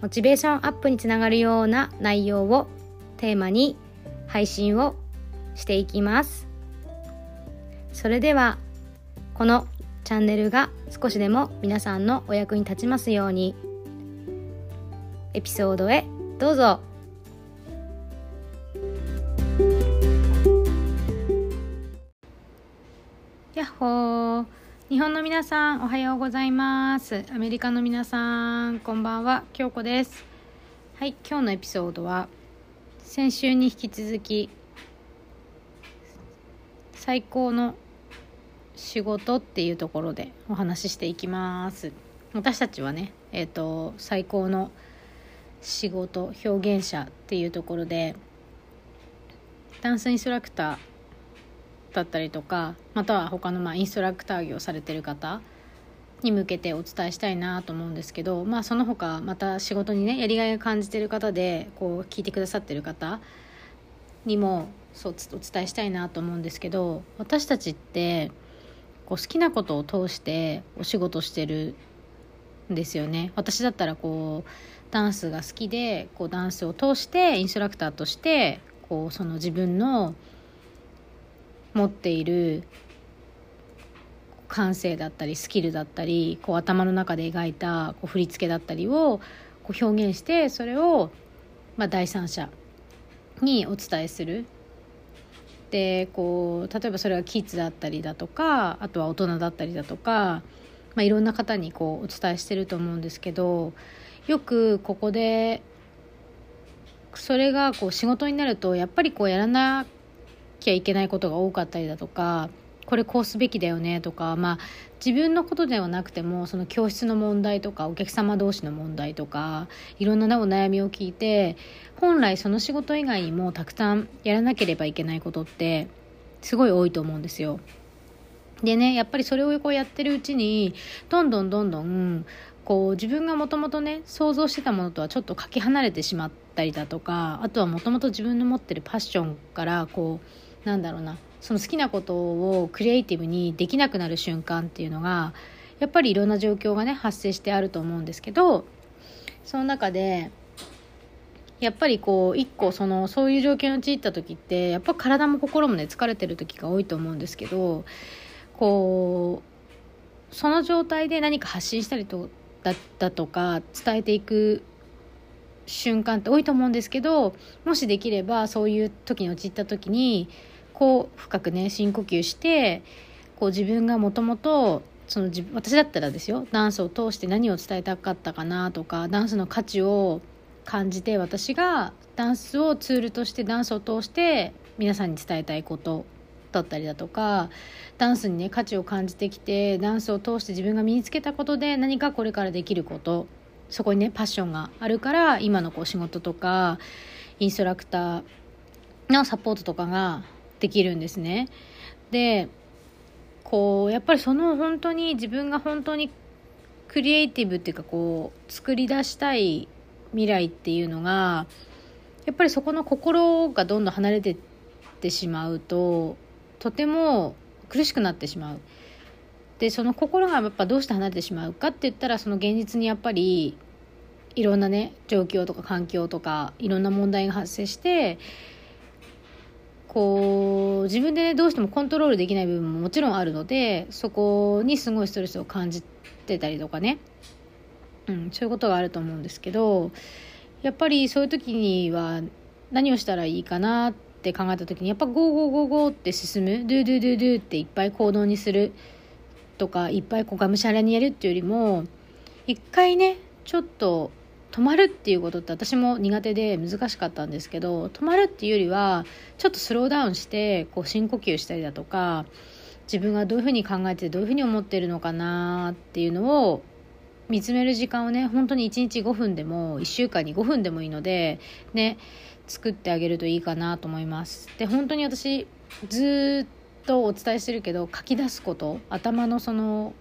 モチベーションアップにつながるような内容をテーマに配信をしていきます。それではこのチャンネルが少しでも皆さんのお役に立ちますようにエピソードへどうぞ。やっほー。日本の皆さんおはようございます。アメリカの皆さんこんばんは。京子です。はい今日のエピソードは先週に引き続き最高の仕事っていうところでお話ししていきます。私たちはねえっ、ー、と最高の仕事表現者っていうところでダンスインストラクターだったりとかまたは他のまあインストラクター業されてる方に向けてお伝えしたいなと思うんですけど、まあ、その他また仕事にねやりがいを感じてる方でこう聞いてくださってる方にもそうお伝えしたいなと思うんですけど私たちってこう好きなことを通してお仕事してるんですよね。私だったらこうダンスが好きでこうダンスを通してインストラクターとしてこうその自分の持っている感性だったりスキルだったりこう頭の中で描いたこう振り付けだったりをこう表現してそれを、まあ、第三者にお伝えする。でこう例えばそれはキッズだったりだとかあとは大人だったりだとか、まあ、いろんな方にこうお伝えしてると思うんですけどよくここでそれがこう仕事になるとやっぱりこうやらなきゃいけないことが多かったりだとかこれこうすべきだよねとか、まあ、自分のことではなくてもその教室の問題とかお客様同士の問題とかいろんなお悩みを聞いて本来その仕事以外にもたくさんやらなければいけないことってすごい多いと思うんですよ。でねやっぱりそれをこうやってるうちにどんどんどんどんこう自分がもともとね想像してたものとはちょっとかけ離れてしまったりだとかあとはもともと自分の持ってるパッションからこうなんだろうな。その好きなことをクリエイティブにできなくなる瞬間っていうのがやっぱりいろんな状況がね発生してあると思うんですけどその中でやっぱりこう一個そのそういう状況に陥った時ってやっぱ体も心もね疲れてる時が多いと思うんですけどこうその状態で何か発信したりとだだとか伝えていく瞬間って多いと思うんですけどもしできればそういう時に陥った時にこう深くね深呼吸してこう自分がもともとその私だったらですよダンスを通して何を伝えたかったかなとかダンスの価値を感じて私がダンスをツールとしてダンスを通して皆さんに伝えたいことだったりだとかダンスにね価値を感じてきてダンスを通して自分が身につけたことで何かこれからできることそこにねパッションがあるから今のこう仕事とかインストラクターのサポートとかができるんですね。でこうやっぱりその本当に自分が本当にクリエイティブっていうかこう作り出したい未来っていうのがやっぱりそこの心がどんどん離れてってしまうととても苦しくなってしまう。でその心がやっぱどうして離れてしまうかって言ったらその現実にやっぱりいろんなね状況とか環境とかいろんな問題が発生してこう自分で、ね、どうしてもコントロールできない部分ももちろんあるのでそこにすごいストレスを感じてたりとかね、うん、そういうことがあると思うんですけどやっぱりそういう時には何をしたらいいかなって考えた時にやっぱ go go go go って進むドゥドゥドゥドゥっていっぱい行動にするとかいっぱいこうがむしゃらにやるっていうよりも一回ねちょっと止まるっていうことって私も苦手で難しかったんですけど止まるっていうよりはちょっとスローダウンしてこう深呼吸したりだとか自分がどういうふうに考えてどういうふうに思ってるのかなっていうのを見つめる時間をね本当に1日5分でも1週間に5分でもいいのでね作ってあげるといいかなと思います。で本当に私ずっとお伝えしてるけど書き出すこと頭のその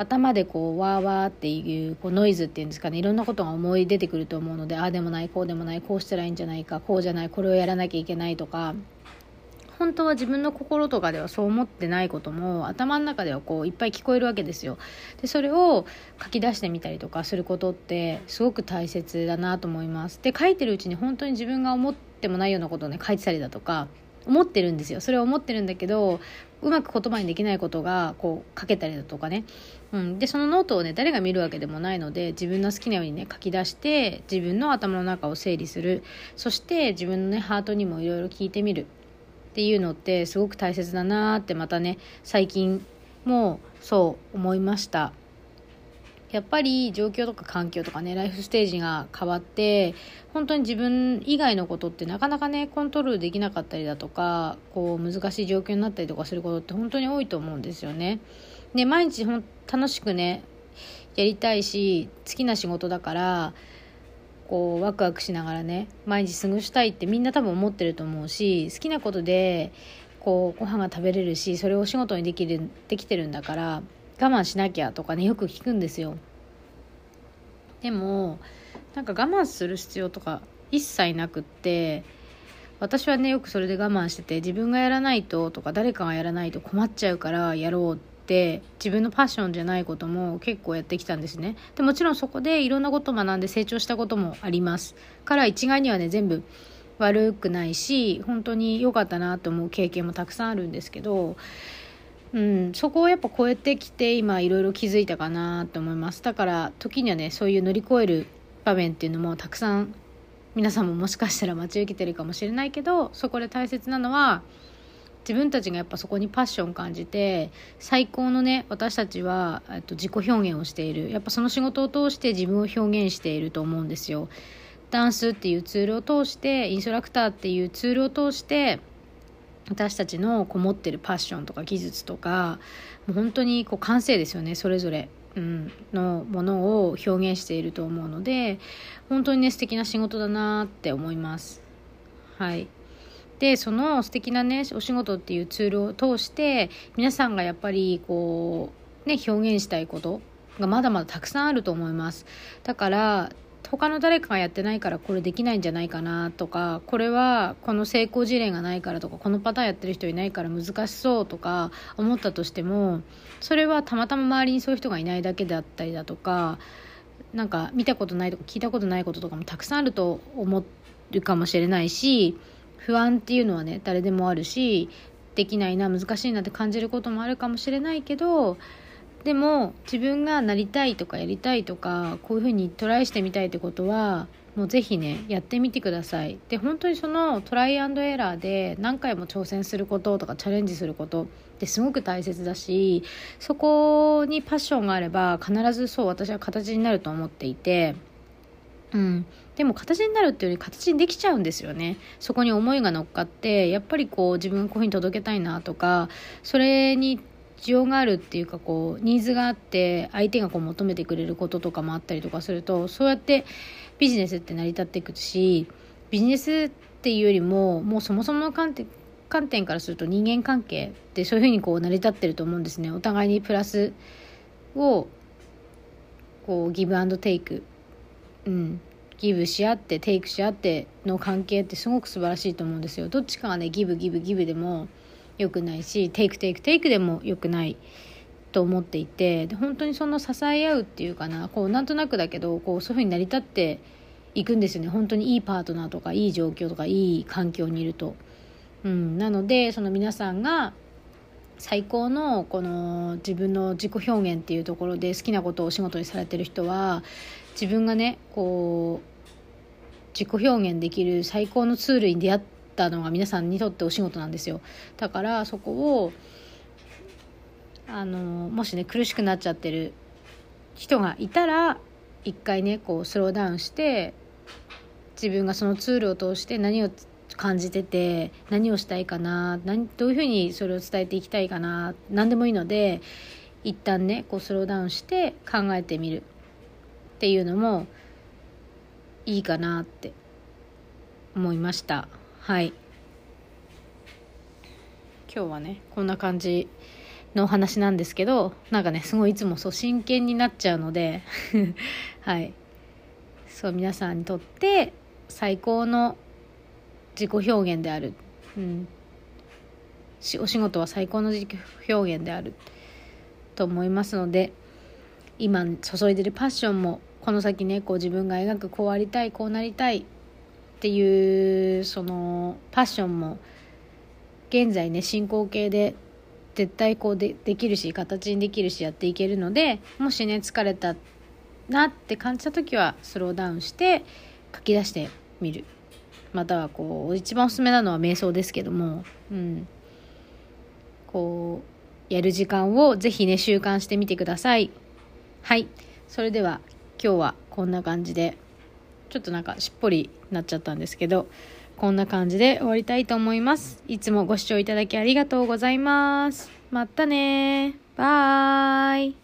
頭でこうわーわーっていうこうノイズっていうんですかねいろんなことが思い出てくると思うのでああでもないこうでもないこうしたらいいんじゃないかこうじゃないこれをやらなきゃいけないとか本当は自分の心とかではそう思ってないことも頭の中ではこういっぱい聞こえるわけですよ。でそれを書き出してみたりとかすることってすごく大切だなと思います。で書いてるうちに本当に自分が思ってもないようなことをね書いてたりだとか思ってるんですよそれは思ってるんだけどうまく言葉にできないことがこう書けたりだとかね、うん、でそのノートをね誰が見るわけでもないので自分の好きなようにね書き出して自分の頭の中を整理する。そして自分のねハートにもいろいろ聞いてみる。っていうのってすごく大切だなってまたね最近もそう思いました。やっぱり状況とか環境とかねライフステージが変わって本当に自分以外のことってなかなかねコントロールできなかったりだとかこう難しい状況になったりとかすることって本当に多いと思うんですよね。で毎日ほん楽しくねやりたいし好きな仕事だからこうワクワクしながらね毎日過ごしたいってみんな多分思ってると思うし好きなことでこうご飯が食べれるしそれをお仕事にできるできてるんだから我慢しなきゃとかねよく聞くんですよ。でもなんか我慢する必要とか一切なくって私はねよくそれで我慢してて自分がやらないととか誰かがやらないと困っちゃうからやろうって自分のパッションじゃないことも結構やってきたんですね。でもちろんそこでいろんなこと学んで成長したこともあります。から一概にはね全部悪くないし本当に良かったなと思う経験もたくさんあるんですけどうん、そこをやっぱ超えてきて今いろいろ気づいたかなと思います。だから時にはねそういう乗り越える場面っていうのもたくさん皆さんももしかしたら待ち受けてるかもしれないけどそこで大切なのは自分たちがやっぱそこにパッション感じて最高のね私たちはと自己表現をしているやっぱその仕事を通して自分を表現していると思うんですよ。ダンスっていうツールを通してインストラクターっていうツールを通して私たちのこもってるパッションとか技術とかもう本当にこう感性ですよねそれぞれ、うん、のものを表現していると思うので本当にね素敵な仕事だなって思います。はいでその素敵なねお仕事っていうツールを通して皆さんがやっぱりこうね表現したいことがまだまだたくさんあると思います。だから他の誰かがやってないからこれできないんじゃないかなとかこれはこの成功事例がないからとかこのパターンやってる人いないから難しそうとか思ったとしてもそれはたまたま周りにそういう人がいないだけであったりだとかなんか見たことないとか聞いたことないこととかもたくさんあると思うかもしれないし不安っていうのはね誰でもあるしできないな難しいなって感じることもあるかもしれないけどでも自分がなりたいとかやりたいとかこういうふうにトライしてみたいってことはもうぜひねやってみてください。で本当にそのトライアンドエラーで何回も挑戦することとかチャレンジすることってすごく大切だしそこにパッションがあれば必ずそう私は形になると思っていてうん、でも形になるっていうより形にできちゃうんですよね。そこに思いが乗っかってやっぱりこう自分こういうふうに届けたいなとかそれに需要があるっていうかこうニーズがあって相手がこう求めてくれることとかもあったりとかするとそうやってビジネスって成り立っていくしビジネスっていうよりももうそもそもの観点観点からすると人間関係ってそういうふうにこう成り立ってると思うんですね。お互いにプラスをこうギブアンドテイク。うん。ギブし合ってテイクし合っての関係ってすごく素晴らしいと思うんですよどっちかがねギブギブギブでも良くないしテイクテイクテイクでも良くないと思っていてで本当にその支え合うっていうかなこうなんとなくだけどこうそういうふうに成り立っていくんですよね本当にいいパートナーとかいい状況とかいい環境にいると。うん、なのでその皆さんが最高のこの自分の自己表現っていうところで好きなことをお仕事にされてる人は自分がねこう自己表現できる最高のツールに出会ったのが皆さんにとってお仕事なんですよ。だからそこをあのもしね苦しくなっちゃってる人がいたら一回ねこうスローダウンして自分がそのツールを通して何を感じてて何をしたいかな何どういうふうにそれを伝えていきたいかな何でもいいので一旦ねこうスローダウンして考えてみる。っていうのもいいかなって思いました。はい。今日はねこんな感じのお話なんですけどなんかねすごいいつもそう真剣になっちゃうので はい。そう皆さんにとって最高の自己表現である、うん、お仕事は最高の自己表現である。と思いますので今注いでるパッションもこの先ねこう自分が描くこうありたいこうなりたいっていうそのパッションも現在ね進行形で絶対こうでできるし形にできるしやっていけるのでもしね疲れたなって感じた時はスローダウンして書き出してみる。またはこう一番おすすめなのは瞑想ですけども。うん。こうやる時間をぜひね習慣してみてください。はい。それでは今日はこんな感じでちょっとなんかしっぽりなっちゃったんですけどこんな感じで終わりたいと思います。いつもご視聴いただきありがとうございます。またねバイ。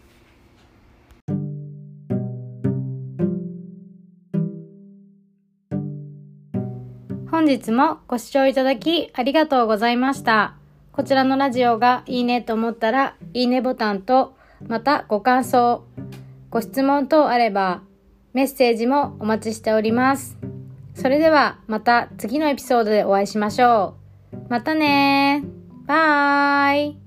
本日もご視聴いただきありがとうございました。こちらのラジオがいいねと思ったら、いいねボタンと、またご感想、ご質問等あれば、メッセージもお待ちしております。それではまた次のエピソードでお会いしましょう。またねバイ